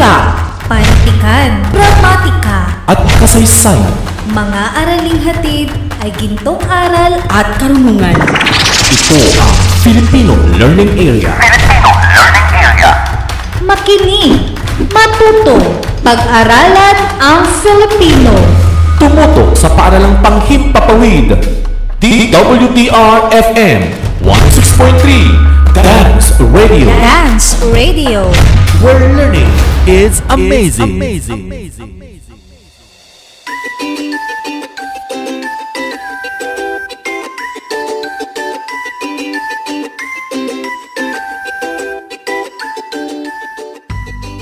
Wika Panitikan, Pragmatika at kasaysayan. mga araling hatid ay gintong aral at karunungan. Ito ang Filipino Learning Area. Makinig, matuto, pag-aralan ang Filipino. Tumutok sa paaralang panghimpapawid. DWDR-FM 106.3 Dance Radio. Dance Radio. Where learning is amazing. amazing.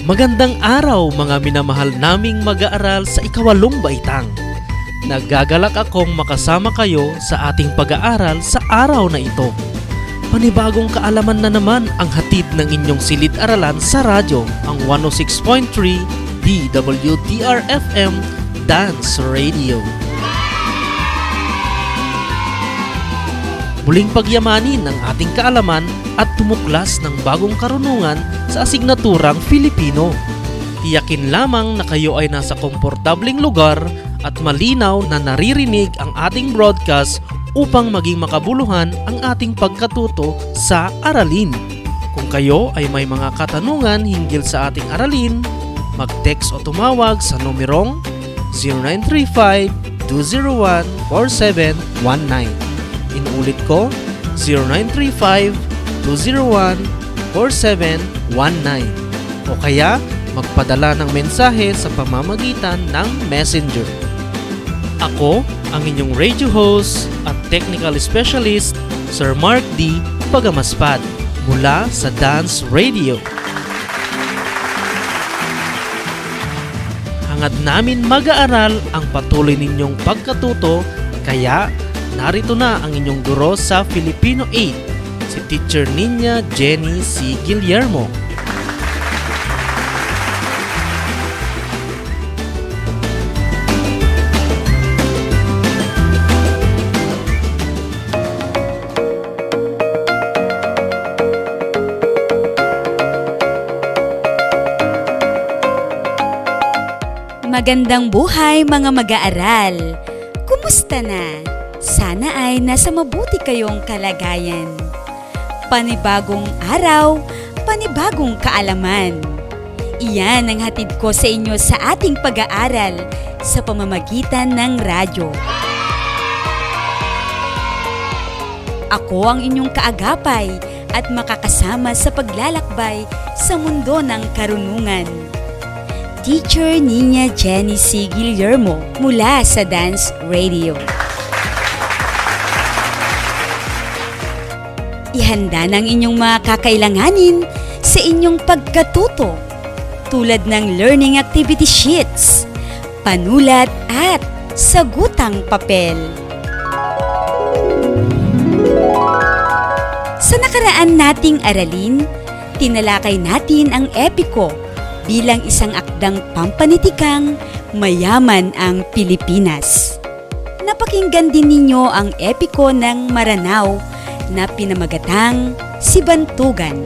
Magandang araw mga minamahal naming mag-aaral sa ikawalong baitang. Nagagalak akong makasama kayo sa ating pag-aaral sa araw na ito. Panibagong kaalaman na naman ang hatid ng inyong silid-aralan sa radyo, ang 106.3 DWDR-FM Dance Radio. Muling pagyamanin ang ating kaalaman at tumuklas ng bagong karunungan sa asignaturang Filipino. Tiyakin lamang na kayo ay nasa komportabling lugar at malinaw na naririnig ang ating broadcast upang maging makabuluhan ang ating pagkatuto sa aralin. Kung kayo ay may mga katanungan hinggil sa ating aralin, mag-text o tumawag sa numerong 0935-201-4719. Inuulit ko, 0935-201-4719. O kaya, magpadala ng mensahe sa pamamagitan ng Messenger. Ako, ang inyong radio host at technical specialist, Sir Mark D. Pagamaspad, mula sa Dance Radio. Hangad namin mag-aaral ang patuloy ninyong pagkatuto, kaya narito na ang inyong guro sa Filipino 8, si Teacher Ninya Jenny C. Guillermo. Magandang buhay mga mag-aaral! Kumusta na? Sana ay nasa mabuti kayong kalagayan. Panibagong araw, panibagong kaalaman. Iyan ang hatid ko sa inyo sa ating pag-aaral sa pamamagitan ng radyo. Ako ang inyong kaagapay at makakasama sa paglalakbay sa mundo ng karunungan. Teacher Nina Jenny C. Guillermo mula sa Dance Radio. Ihanda ng inyong mga kakailanganin sa inyong pagkatuto tulad ng learning activity sheets, panulat at sagutang papel. Sa nakaraan nating aralin, tinalakay natin ang epiko bilang isang akdang pampanitikang mayaman ang Pilipinas. Napakinggan din ninyo ang epiko ng Maranao na pinamagatang si Bantugan.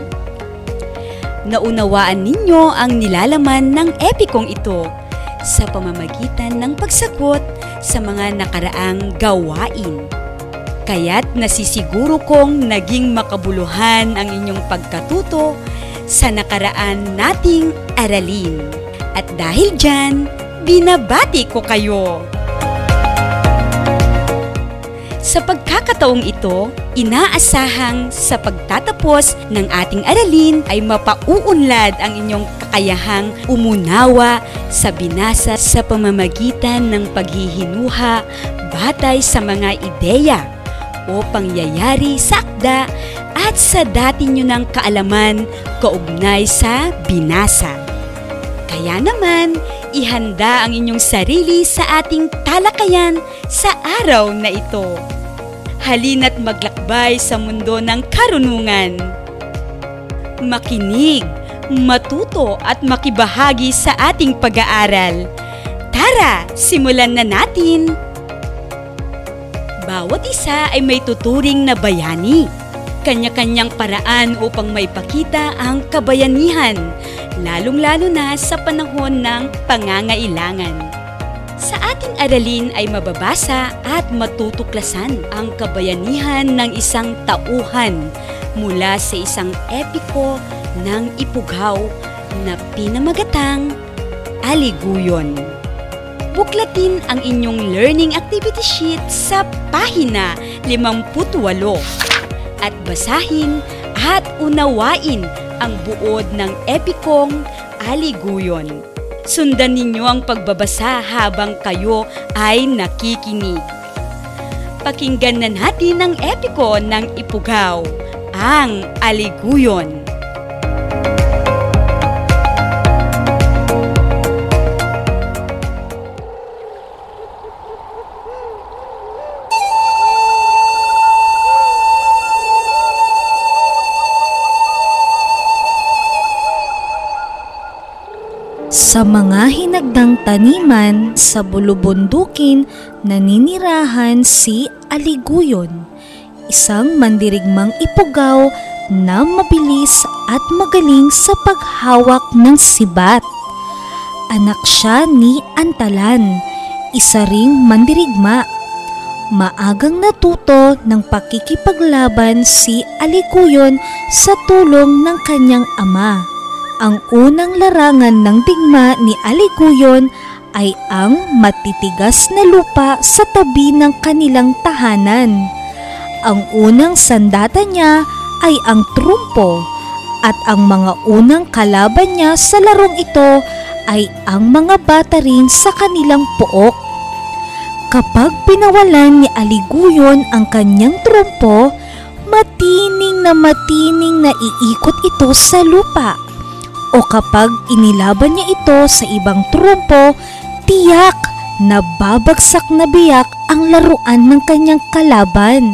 Naunawaan ninyo ang nilalaman ng epikong ito sa pamamagitan ng pagsagot sa mga nakaraang gawain. Kaya't nasisiguro kong naging makabuluhan ang inyong pagkatuto sa nakaraan nating aralin. At dahil dyan, binabati ko kayo! Sa pagkakataong ito, inaasahang sa pagtatapos ng ating aralin ay mapauunlad ang inyong kakayahang umunawa sa binasa sa pamamagitan ng paghihinuha batay sa mga ideya o pangyayari sa akda at sa dati nyo ng kaalaman kaugnay sa binasa. Kaya naman, ihanda ang inyong sarili sa ating talakayan sa araw na ito. Halina't maglakbay sa mundo ng karunungan. Makinig, matuto at makibahagi sa ating pag-aaral. Tara, simulan na natin! Bawat isa ay may tuturing na bayani. Kanya-kanyang paraan upang maipakita ang kabayanihan, lalong-lalo na sa panahon ng pangangailangan. Sa ating aralin ay mababasa at matutuklasan ang kabayanihan ng isang tauhan mula sa isang epiko ng ipughaw na pinamagatang Aliguyon. Buklatin ang inyong learning activity sheet sa pahina 58 at basahin at unawain ang buod ng epikong Aliguyon. Sundan ninyo ang pagbabasa habang kayo ay nakikinig. Pakinggan na natin ang epiko ng Ipugaw, ang Aliguyon. Sa mga hinagdang taniman sa bulubundukin naninirahan si Aliguyon, isang mandirigmang ipugaw na mabilis at magaling sa paghawak ng sibat. Anak siya ni Antalan, isa ring mandirigma. Maagang natuto ng pakikipaglaban si Aliguyon sa tulong ng kanyang ama. Ang unang larangan ng digma ni Aliguyon ay ang matitigas na lupa sa tabi ng kanilang tahanan. Ang unang sandata niya ay ang trumpo at ang mga unang kalaban niya sa larong ito ay ang mga bata rin sa kanilang pook. Kapag pinawalan ni Aliguyon ang kanyang trumpo, matining na matining na iikot ito sa lupa o kapag inilaban niya ito sa ibang trumpo, tiyak na babagsak na biyak ang laruan ng kanyang kalaban.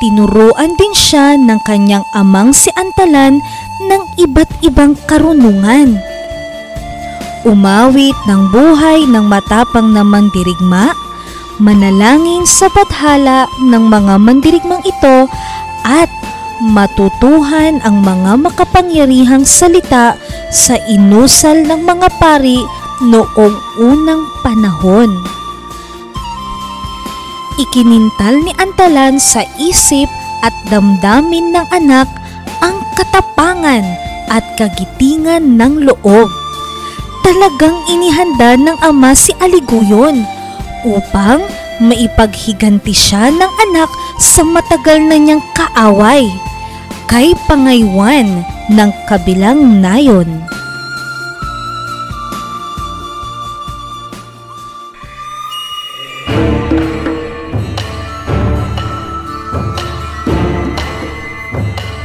Tinuruan din siya ng kanyang amang si Antalan ng iba't ibang karunungan. Umawit ng buhay ng matapang na mandirigma, manalangin sa bathala ng mga mandirigmang ito at matutuhan ang mga makapangyarihang salita sa inusal ng mga pari noong unang panahon. Ikinintal ni Antalan sa isip at damdamin ng anak ang katapangan at kagitingan ng loob. Talagang inihanda ng ama si Aliguyon upang maipaghiganti siya ng anak sa matagal na niyang kaaway kay pangaywan ng kabilang nayon.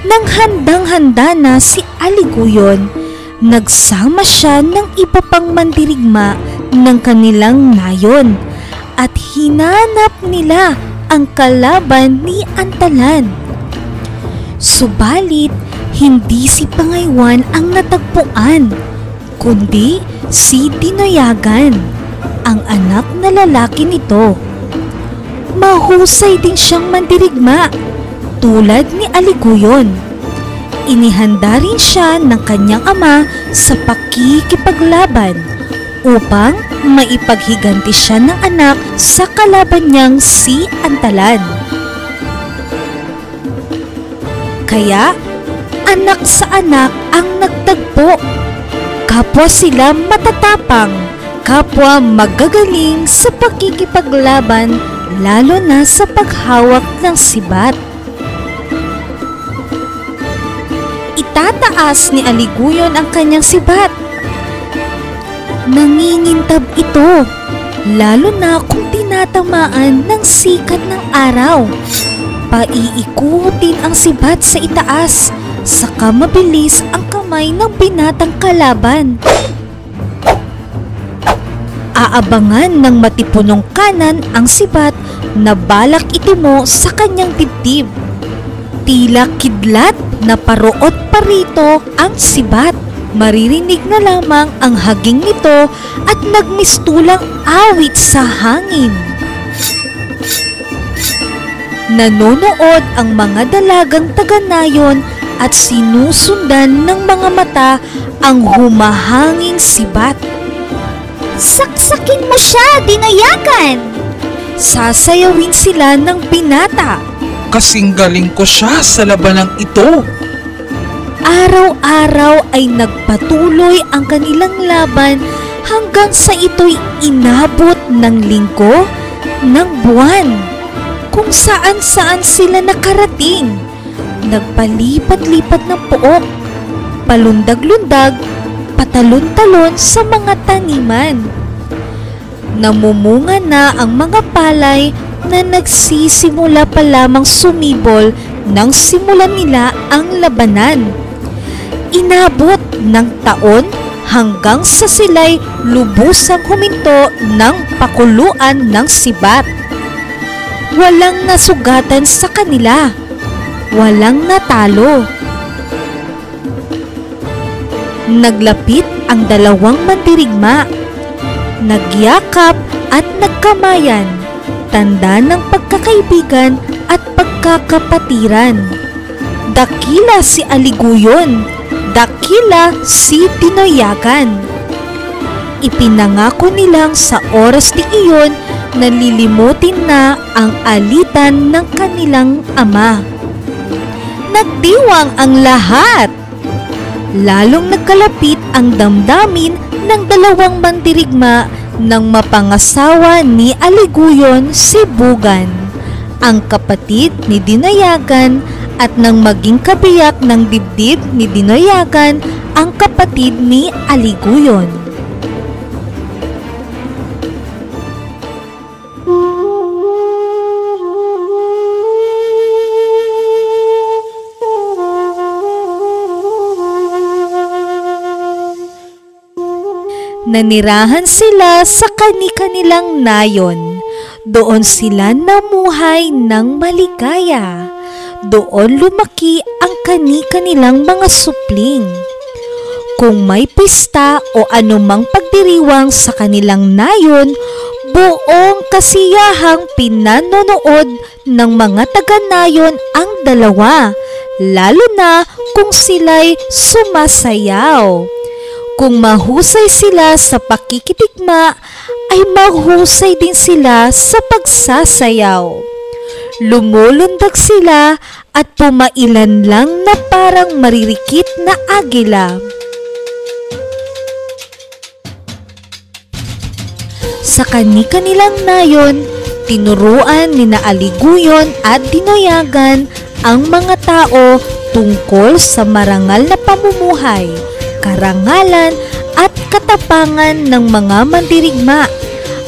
Nang handang-handa na si Aliguyon, nagsama siya ng iba pang mandirigma ng kanilang nayon at hinanap nila ang kalaban ni Antalan. Subalit, hindi si Pangaywan ang natagpuan, kundi si Dinoyagan, ang anak na lalaki nito. Mahusay din siyang mandirigma, tulad ni Aliguyon. Inihanda rin siya ng kanyang ama sa pakikipaglaban upang maipaghiganti siya ng anak sa kalaban niyang si Antalan. Kaya, anak sa anak ang nagtagpo. Kapwa sila matatapang, kapwa magagaling sa pakikipaglaban lalo na sa paghawak ng sibat. Itataas ni Aliguyon ang kanyang sibat nangingintab ito lalo na kung tinatamaan ng sikat ng araw. Paiikutin ang sibat sa itaas, saka mabilis ang kamay ng binatang kalaban. Aabangan ng matipunong kanan ang sibat na balak itimo sa kanyang dibdib. Tila kidlat na paroot parito ang sibat. Maririnig na lamang ang haging nito at nagmistulang awit sa hangin. Nanonood ang mga dalagang taga-nayon at sinusundan ng mga mata ang humahanging sibat. Saksakin mo siya, dinayakan! Sasayawin sila ng binata. Kasing galing ko siya sa labanang ito. Araw-araw ay nagpatuloy ang kanilang laban hanggang sa ito'y inabot ng linggo, ng buwan, kung saan-saan sila nakarating. Nagpalipat-lipat ng pook, palundag-lundag, patalon-talon sa mga taniman. Namumunga na ang mga palay na nagsisimula pa lamang sumibol nang simulan nila ang labanan. Inabot ng taon hanggang sa sila'y lubusang huminto ng pakuluan ng sibat. Walang nasugatan sa kanila. Walang natalo. Naglapit ang dalawang mandirigma. Nagyakap at nagkamayan. Tanda ng pagkakaibigan at pagkakapatiran. Dakila si Aliguyon. Dakila si Tinoyagan. Ipinangako nilang sa oras ni iyon na lilimutin na ang alitan ng kanilang ama. Nagdiwang ang lahat. Lalong nagkalapit ang damdamin ng dalawang mandirigma nang mapangasawa ni Aliguyon si Bugan, ang kapatid ni Dinayagan at nang maging kabiyak ng dibdib ni Dinayagan ang kapatid ni Aliguyon. Nanirahan sila sa kani-kanilang nayon. Doon sila namuhay ng maligaya. Doon lumaki ang kani-kanilang mga supling. Kung may pista o anumang pagdiriwang sa kanilang nayon, buong kasiyahang pinanonood ng mga taga-nayon ang dalawa, lalo na kung sila'y sumasayaw. Kung mahusay sila sa pakikitigma, ay mahusay din sila sa pagsasayaw. Lumulundag sila at pumailan lang na parang maririkit na agila. Sa kani-kanilang nayon, tinuruan ni na Aliguyon at Dinoyagan ang mga tao tungkol sa marangal na pamumuhay karangalan at katapangan ng mga mandirigma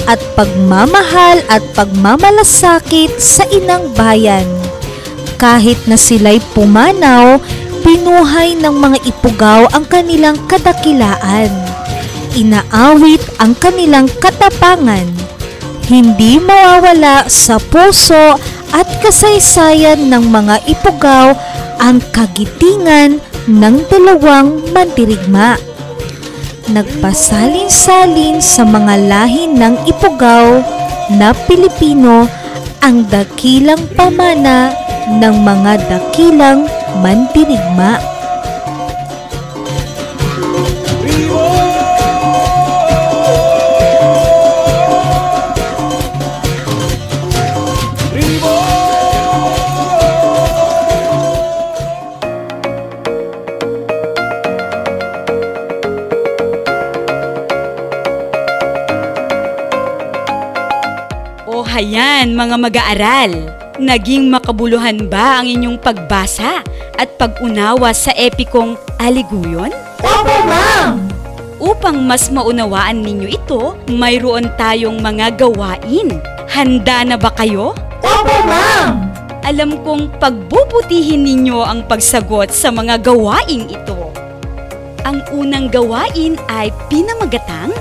at pagmamahal at pagmamalasakit sa inang bayan. Kahit na sila'y pumanaw, pinuhay ng mga ipugaw ang kanilang kadakilaan. Inaawit ang kanilang katapangan. Hindi mawawala sa puso at kasaysayan ng mga ipugaw ang kagitingan ng dalawang mandirigma. Nagpasalin-salin sa mga lahi ng ipugaw na Pilipino ang dakilang pamana ng mga dakilang mandirigma. Mga mag-aaral, naging makabuluhan ba ang inyong pagbasa at pag-unawa sa epikong Aliguyon? Opo, ma'am! Upang mas maunawaan ninyo ito, mayroon tayong mga gawain. Handa na ba kayo? Opo, ma'am! Alam kong pagbubutihin ninyo ang pagsagot sa mga gawaing ito. Ang unang gawain ay pinamagatang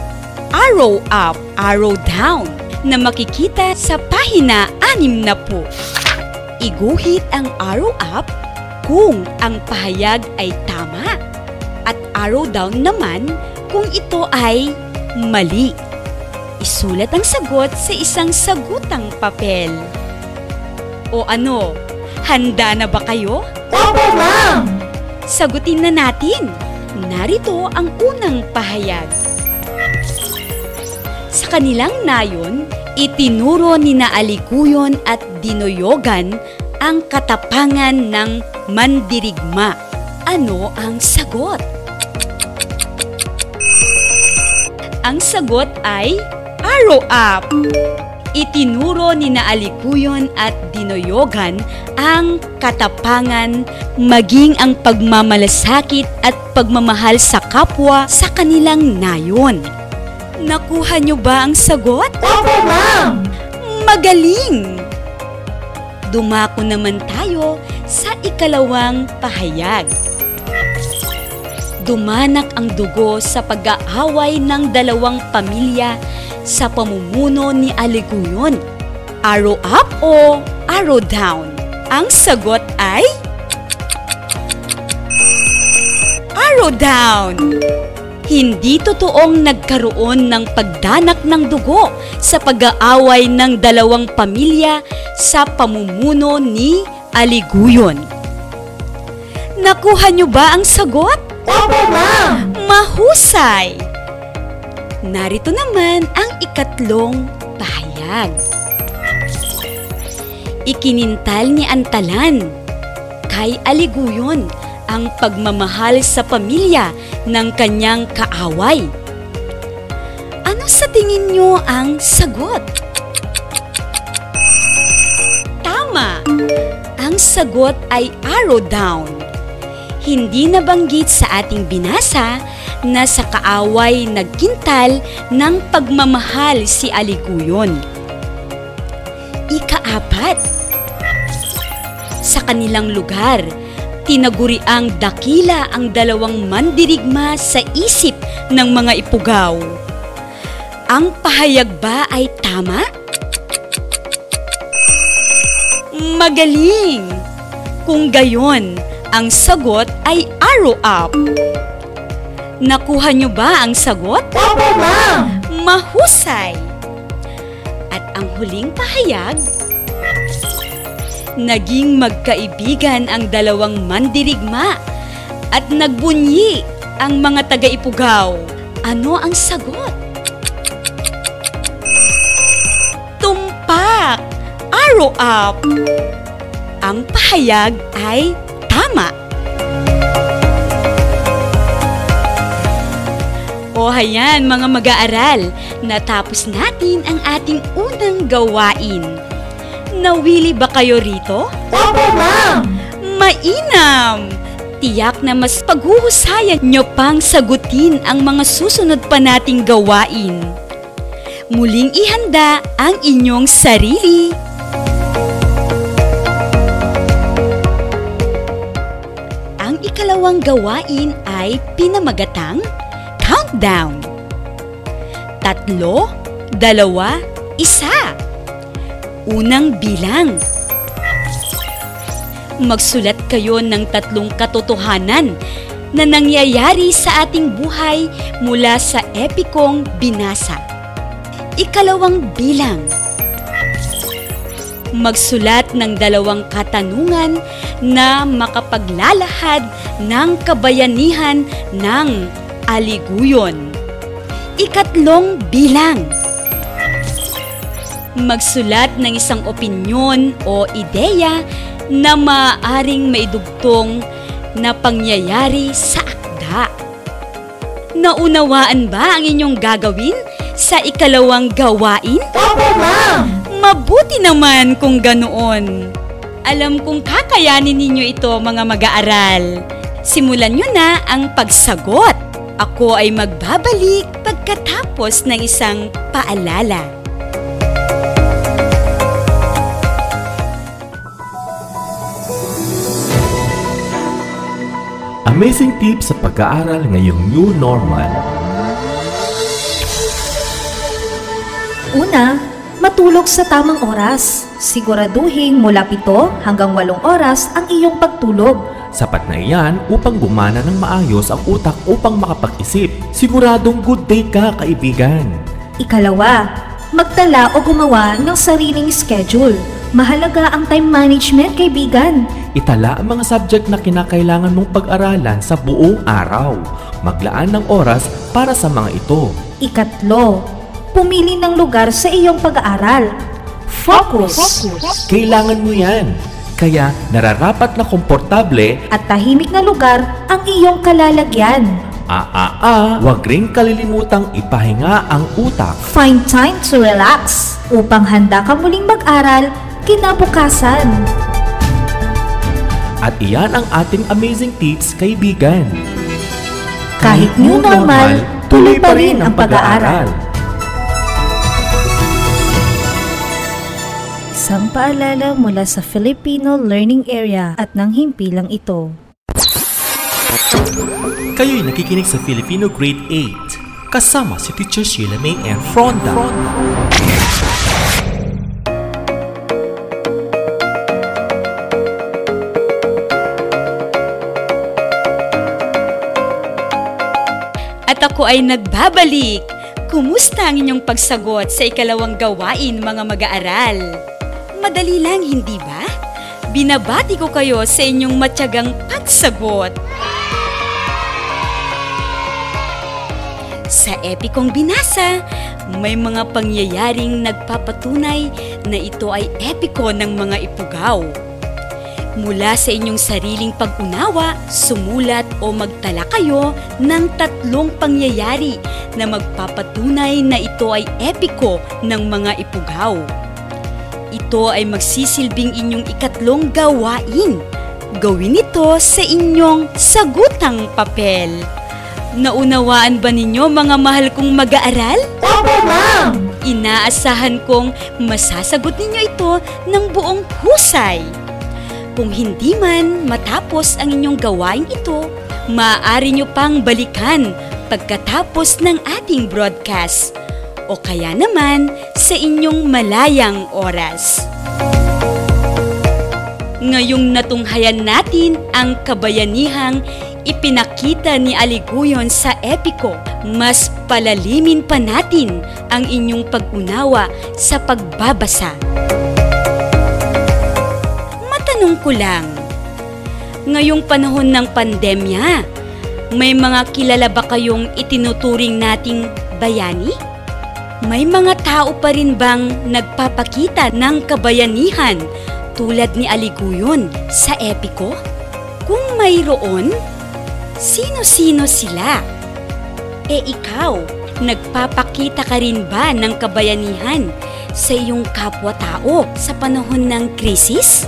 arrow up, arrow down na makikita sa pahina 60. Iguhit ang arrow up kung ang pahayag ay tama at arrow down naman kung ito ay mali. Isulat ang sagot sa isang sagutang papel. O ano, handa na ba kayo? Opo, ma'am! Sagutin na natin. Narito ang unang pahayag. Kanilang nayon, itinuro ni na Alikuyon at Dinoyogan ang katapangan ng mandirigma. Ano ang sagot? Ang sagot ay arrow up. Itinuro ni na Alikuyon at Dinoyogan ang katapangan maging ang pagmamalasakit at pagmamahal sa kapwa sa kanilang nayon. Nakuha niyo ba ang sagot? Opo, ma'am! Magaling! Dumako naman tayo sa ikalawang pahayag. Dumanak ang dugo sa pag-aaway ng dalawang pamilya sa pamumuno ni Aliguyon. Arrow up o arrow down? Ang sagot ay arrow down. Hindi totoong nagkaroon ng pagdanak ng dugo sa pag-aaway ng dalawang pamilya sa pamumuno ni Aliguyon. Nakuha niyo ba ang sagot? Opo, ma'am! Mahusay! Narito naman ang ikatlong pahayag. Ikinintal ni Antalan kay Aliguyon ang pagmamahal sa pamilya ng kanyang kaaway. Ano sa tingin niyo ang sagot? Tama! Ang sagot ay arrow down. Hindi nabanggit sa ating binasa na sa kaaway nagkintal ng pagmamahal si Aliguyon. Ikaapat, sa kanilang lugar, tinaguriang dakila ang dalawang mandirigma sa isip ng mga ipugaw. Ang pahayag ba ay tama? Magaling! Kung gayon, ang sagot ay arrow up. Nakuha niyo ba ang sagot? Opo, ma'am! Mahusay! At ang huling pahayag, naging magkaibigan ang dalawang mandirigma at nagbunyi ang mga taga-ipugaw. Ano ang sagot? Tumpak! Arrow up! Ang pahayag ay tama. O hayan mga mag-aaral, natapos natin ang ating unang gawain. Nawili ba kayo rito? Opo, ma'am! Mainam! Tiyak na mas paghuhusayan nyo pang sagutin ang mga susunod pa nating gawain. Muling ihanda ang inyong sarili. Ang ikalawang gawain ay pinamagatang countdown. Tatlo, dalawa, isa. Unang bilang. Magsulat kayo ng tatlong katotohanan na nangyayari sa ating buhay mula sa epikong binasa. Ikalawang bilang. Magsulat ng dalawang katanungan na makapaglalahad ng kabayanihan ng aliguyon. Ikatlong bilang. Magsulat ng isang opinyon o ideya na maaaring maidugtong na pangyayari sa akda. Naunawaan ba ang inyong gagawin sa ikalawang gawain? Opo, ma'am! Mabuti naman kung ganoon. Alam kong kakayanin ninyo ito mga mag-aaral. Simulan nyo na ang pagsagot. Ako ay magbabalik pagkatapos ng isang paalala. Amazing tips sa pag-aaral ngayong new normal. Una, matulog sa tamang oras. Siguraduhin mula 7 hanggang 8 oras ang iyong pagtulog. Sapat na iyan upang gumana ng maayos ang utak upang makapag-isip. Siguradong good day ka, kaibigan. Ikalawa, magtala o gumawa ng sariling schedule. Mahalaga ang time management, kaibigan. Itala ang mga subject na kinakailangan mong pag-aralan sa buong araw. Maglaan ng oras para sa mga ito. Ikatlo, pumili ng lugar sa iyong pag-aaral. Focus. Kailangan mo yan. Kaya nararapat na komportable At tahimik na lugar ang iyong kalalagyan. Ah, huwag rin kalilimutang ipahinga ang utak. Find time to relax upang handa ka muling mag-aral kinabukasan. At iyan ang ating amazing tips, kaibigan. Kahit new normal, tuloy pa rin ang pag-aaral. Isang paalala mula sa Filipino Learning Area at ng himpilang ito. Kayo'y nakikinig sa Filipino Grade 8 kasama si Teacher Sheila May and Fronda. At ako ay nagbabalik. Kumusta ang inyong pagsagot sa ikalawang gawain mga mag-aaral? Madali lang, hindi ba? Binabati ko kayo sa inyong matyagang pagsagot. Sa epikong binasa, may mga pangyayaring nagpapatunay na ito ay epiko ng mga ipugaw. Mula sa inyong sariling pag-unawa, sumulat o magtala kayo ng tatlong pangyayari na magpapatunay na ito ay epiko ng mga ipugaw. Ito ay magsisilbing inyong ikatlong gawain. Gawin ito sa inyong sagutang papel. Naunawaan ba ninyo mga mahal kong mag-aaral? Opo, ma'am! Inaasahan kong masasagot ninyo ito ng buong husay. Kung hindi man matapos ang inyong gawain ito, maaari nyo pang balikan pagkatapos ng ating broadcast o kaya naman sa inyong malayang oras. Ngayong natunghayan natin ang kabayanihang ipinakita ni Aliguyon sa epiko, mas palalimin pa natin ang inyong pag-unawa sa pagbabasa. Matanong ko lang, ngayong panahon ng pandemya, may mga kilala ba kayong itinuturing nating bayani? May mga tao pa rin bang nagpapakita ng kabayanihan tulad ni Aliguyon sa epiko? Kung mayroon, sino-sino sila? E ikaw, nagpapakita ka rin ba ng kabayanihan sa iyong kapwa-tao sa panahon ng krisis?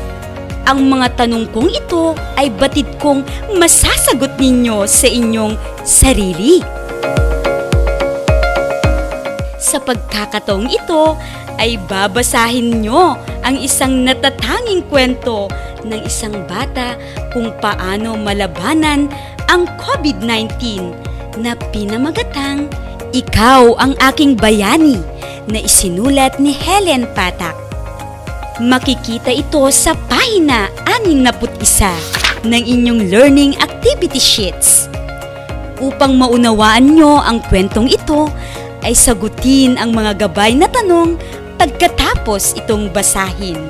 Ang mga tanong kong ito ay batid kong masasagot ninyo sa inyong sarili. Sa pagkakataong ito ay babasahin nyo ang isang natatanging kwento ng isang bata kung paano malabanan ang COVID-19 na pinamagatang Ikaw ang aking bayani na isinulat ni Helen Patak. Makikita ito sa pahina 61 ng inyong learning activity sheets. Upang maunawaan nyo ang kwentong ito, ay sagutin ang mga gabay na tanong pagkatapos itong basahin.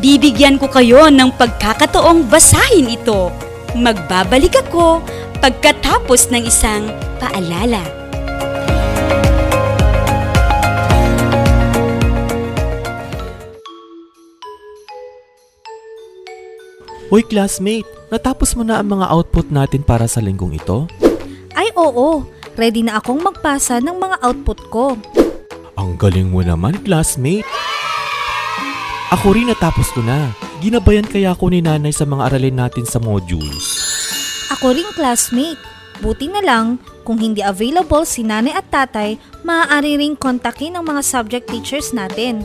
Bibigyan ko kayo ng pagkakataong basahin ito. Magbabalik ako pagkatapos ng isang paalala. Uy classmate, natapos mo na ang mga output natin para sa linggong ito? Ay oo, ready na akong magpasa ng mga output ko. Ang galing mo naman, classmate. Ako rin natapos ko na. Ginabayan kaya ako ni nanay sa mga aralin natin sa modules. Ako ring classmate. Buti na lang Kung hindi available si nanay at tatay, maaari ring kontakin ang mga subject teachers natin.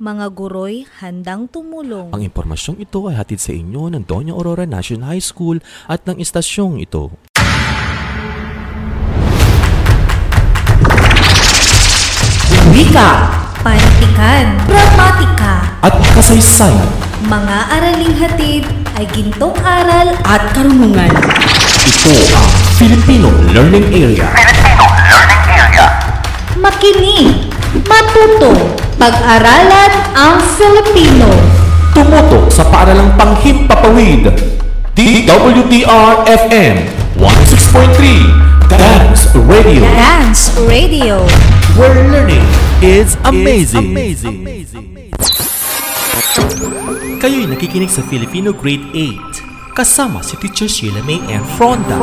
Mga guroy handang tumulong. Ang impormasyong ito ay hatid sa inyo ng Doña Aurora National High School at ng istasyong ito. Wika. Panitikan, pragmatika, At kasaysayan, mga araling hatid ay gintong aral At karunungan. ito ang Filipino Learning Area. makinig, matuto, pag-aralan ang Filipino. Tumutok sa paaralang panghimpapawid. DWDR-FM 106.3 Dance Radio. Dance Radio. Where learning is amazing. Kayo'y nakikinig sa Filipino Grade 8 kasama si Teacher Sheila May and Fronda.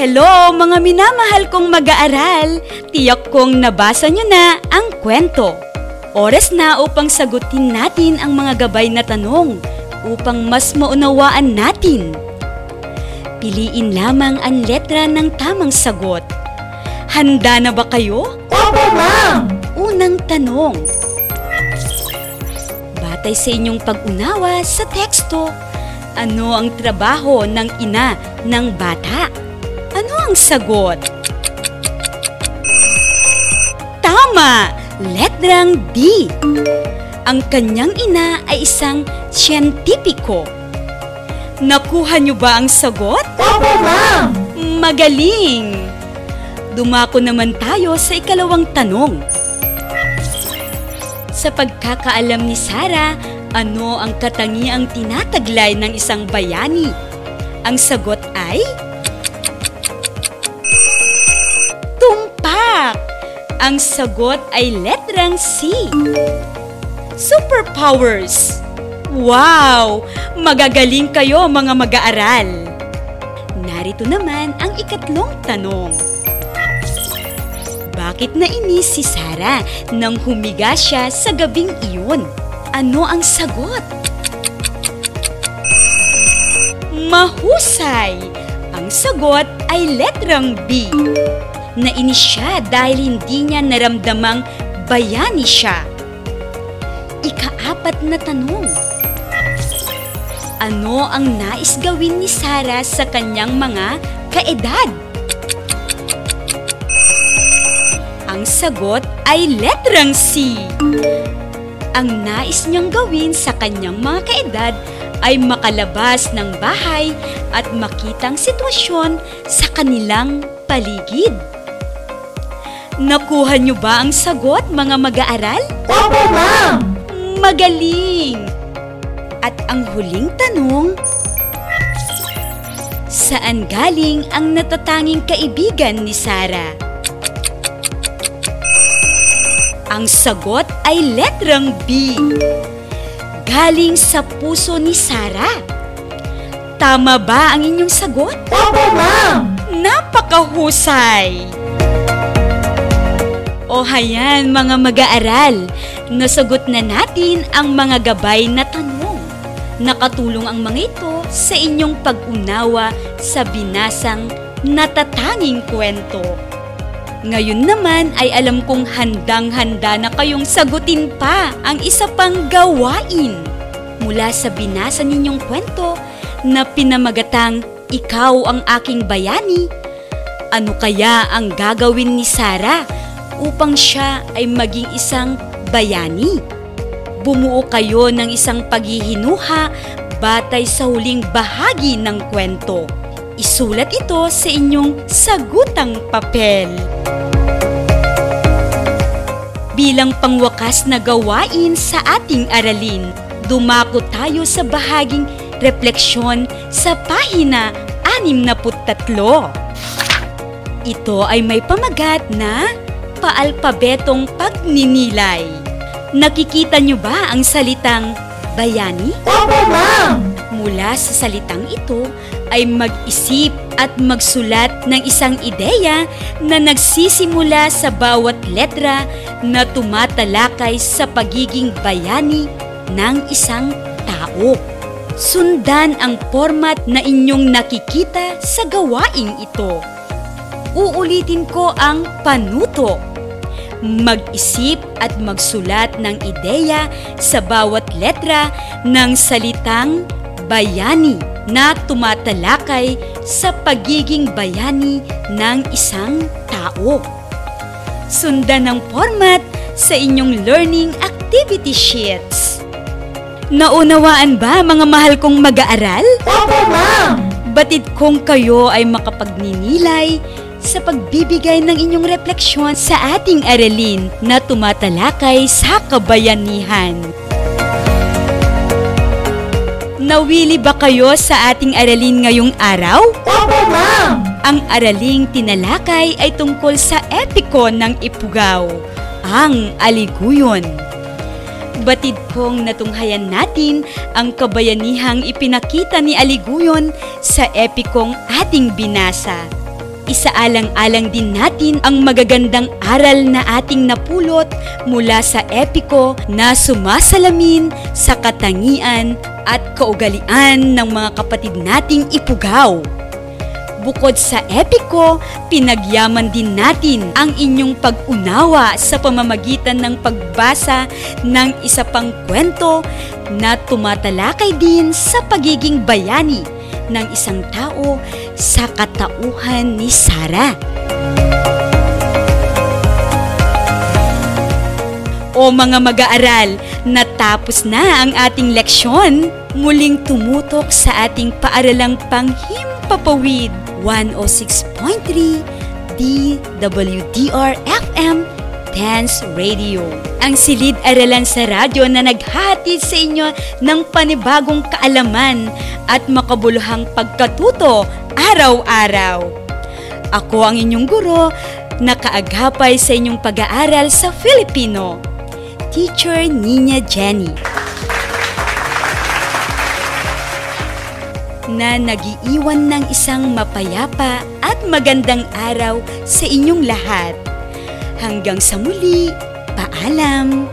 Hello mga minamahal kong mag-aaral! Tiyak kong nabasa nyo na ang kwento. Oras na upang sagutin natin ang mga gabay na tanong upang mas maunawaan natin. Piliin lamang ang letra ng tamang sagot. Handa na ba kayo? Opo, ma'am! Unang tanong. Batay sa inyong pag-unawa sa teksto, ano ang trabaho ng ina ng bata? Ang sagot? Tama! Letrang D. Ang kanyang ina ay isang siyentipiko. Nakuha niyo ba ang sagot? Opo, ma'am! Magaling! Dumako naman tayo sa ikalawang tanong. Sa pagkakaalam ni Sarah, ano ang katangiang tinataglay ng isang bayani? Ang sagot ay... Ang sagot ay letrang C. Superpowers! Wow! Magagaling kayo mga mag-aaral! Narito naman ang ikatlong tanong. Bakit nainis si Sarah nang humiga siya sa gabing iyon? Ano ang sagot? Mahusay! Ang sagot ay letrang B. Nainis siya dahil hindi niya naramdamang bayani siya. Ikaapat na tanong. Ano ang nais gawin ni Sarah sa kanyang mga kaedad? Ang sagot ay letrang C. Ang nais niyang gawin sa kanyang mga kaedad ay makalabas ng bahay at makitang sitwasyon sa kanilang paligid. Nakuha niyo ba ang sagot mga mag-aaral? Opo, ma'am! Magaling! At ang huling tanong, saan galing ang natatanging kaibigan ni Sarah? Ang sagot ay letrang B. Galing sa puso ni Sarah. Tama ba ang inyong sagot? Opo, ma'am! Napakahusay! O hayan mga mag-aaral, nasagot na natin ang mga gabay na tanong. Nakatulong ang mga ito sa inyong pag-unawa sa binasang natatanging kwento. Ngayon naman ay alam kong handang-handa na kayong sagutin pa ang isa pang gawain mula sa binasa ninyong kwento na pinamagatang Ikaw ang aking bayani. Ano kaya ang gagawin ni Sarah upang siya ay maging isang bayani? Bumuo kayo ng isang paghihinuha batay sa huling bahagi ng kwento. Isulat ito sa inyong sagutang papel. Bilang pangwakas na gawain sa ating aralin, dumako tayo sa bahaging refleksyon sa pahina 63. Ito ay may pamagat na paalpabetong pagninilay. Nakikita niyo ba ang salitang bayani? Opo, ma'am. Mula sa salitang ito ay mag-isip at magsulat ng isang ideya na nagsisimula sa bawat letra na tumatalakay sa pagiging bayani ng isang tao. Sundan ang format na inyong nakikita sa gawaing ito. Uulitin ko ang panuto. Mag-isip at magsulat ng ideya sa bawat letra ng salitang bayani na tumatalakay sa pagiging bayani ng isang tao. Sundan ang format sa inyong learning activity sheets. Naunawaan ba mga mahal kong mag-aaral? Opo, ma'am. Batid kong kayo ay makapagninilay sa pagbibigay ng inyong refleksyon sa ating aralin na tumatalakay sa kabayanihan. Nawili ba kayo sa ating aralin ngayong araw? Opo, ma'am. Ang araling tinalakay ay tungkol sa epiko ng Ipugaw, ang Aliguyon. Batid kong natunghayan natin ang kabayanihang ipinakita ni Aliguyon sa epikong ating binasa. Isaalang-alang din natin ang magagandang aral na ating napulot mula sa epiko na sumasalamin sa katangian at kaugalian ng mga kapatid nating ipugaw. Bukod sa epiko, pinagyaman din natin ang inyong pag-unawa sa pamamagitan ng pagbasa ng isa pang kwento na tumatalakay din sa pagiging bayani ng isang tao sa katauhan ni Sarah. O mga mag-aaral, natapos na ang ating leksyon. Muling tumutok sa ating paaralang panghimpapawid 106.3 DWDR FM Dance Radio. Ang silid-aralan sa radyo na naghahatid sa inyo ng panibagong kaalaman at makabuluhang pagkatuto araw-araw. Ako ang inyong guro, nakaagapay sa inyong pag-aaral sa Filipino. Teacher Nina Jenny. Na nagiiwan ng isang mapayapa at magandang araw sa inyong lahat. Hanggang sa muli, paalam!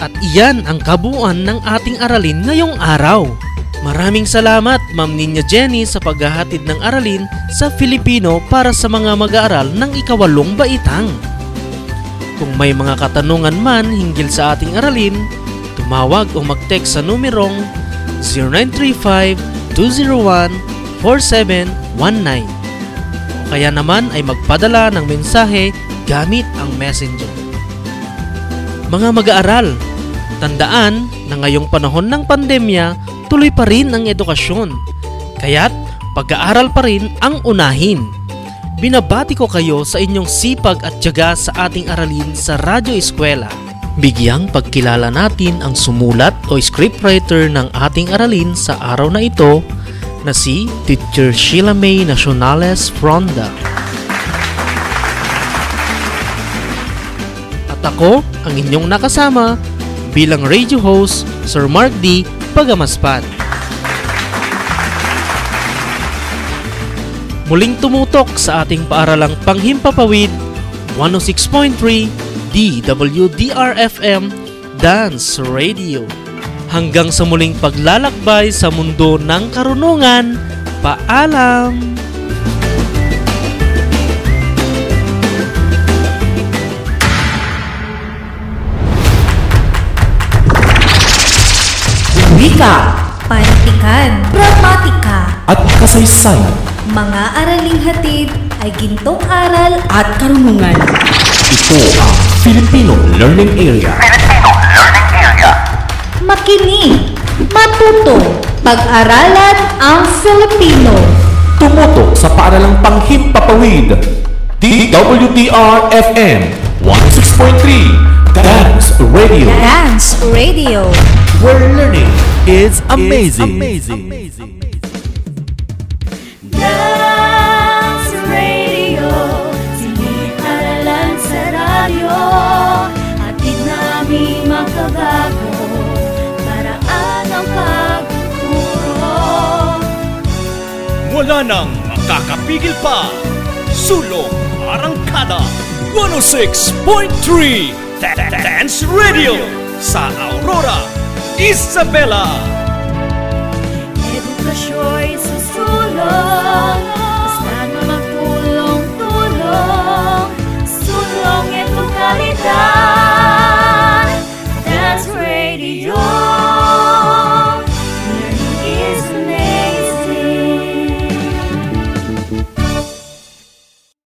At iyan ang kabuuan ng ating aralin ngayong araw. Maraming salamat Ma'am Ninya Jenny sa paghahatid ng aralin sa Filipino para sa mga mag-aaral ng ikawalong baitang. Kung may mga katanungan man hinggil sa ating aralin, tumawag o mag-text sa numerong 0935-201-4719 o kaya naman ay magpadala ng mensahe gamit ang messenger. Mga mag-aaral, tandaan na ngayong panahon ng pandemya, tuloy pa rin ang edukasyon. Kaya't pag-aaral pa rin ang unahin. Binabati ko kayo sa inyong sipag at tiyaga sa ating aralin sa Radyo Eskwela. Bigyang pagkilala natin ang sumulat o scriptwriter ng ating aralin sa araw na ito na si Teacher Sheila May Nacionales Fronda. At ako, ang inyong nakasama bilang radio host, Sir Mark D. Pagamaspan. Muling tumutok sa ating paaralang panghimpapawid 106.3 DWDR-FM Dance Radio. Hanggang sa muling paglalakbay sa mundo ng karunungan, paalam! Wika Pantikan, Gramatika, At kasaysayan. mga araling hatid ay gintong aral at karunungan. Ito ang Filipino Learning Area. Makinig, matuto, pag-aralan ang Filipino. Tumutok sa paaralang panghimpapawid. DWDR-FM 106.3 Dance Radio. Dance Radio. Where learning is amazing. Dance Radio Silid aralan sa radyo Atid namin makabago Paraan ang pagtuturo Wala nang makakapigil pa. Sulong Arangkada 106.3 Dance Radio sa Aurora, Isabela. Edukasyon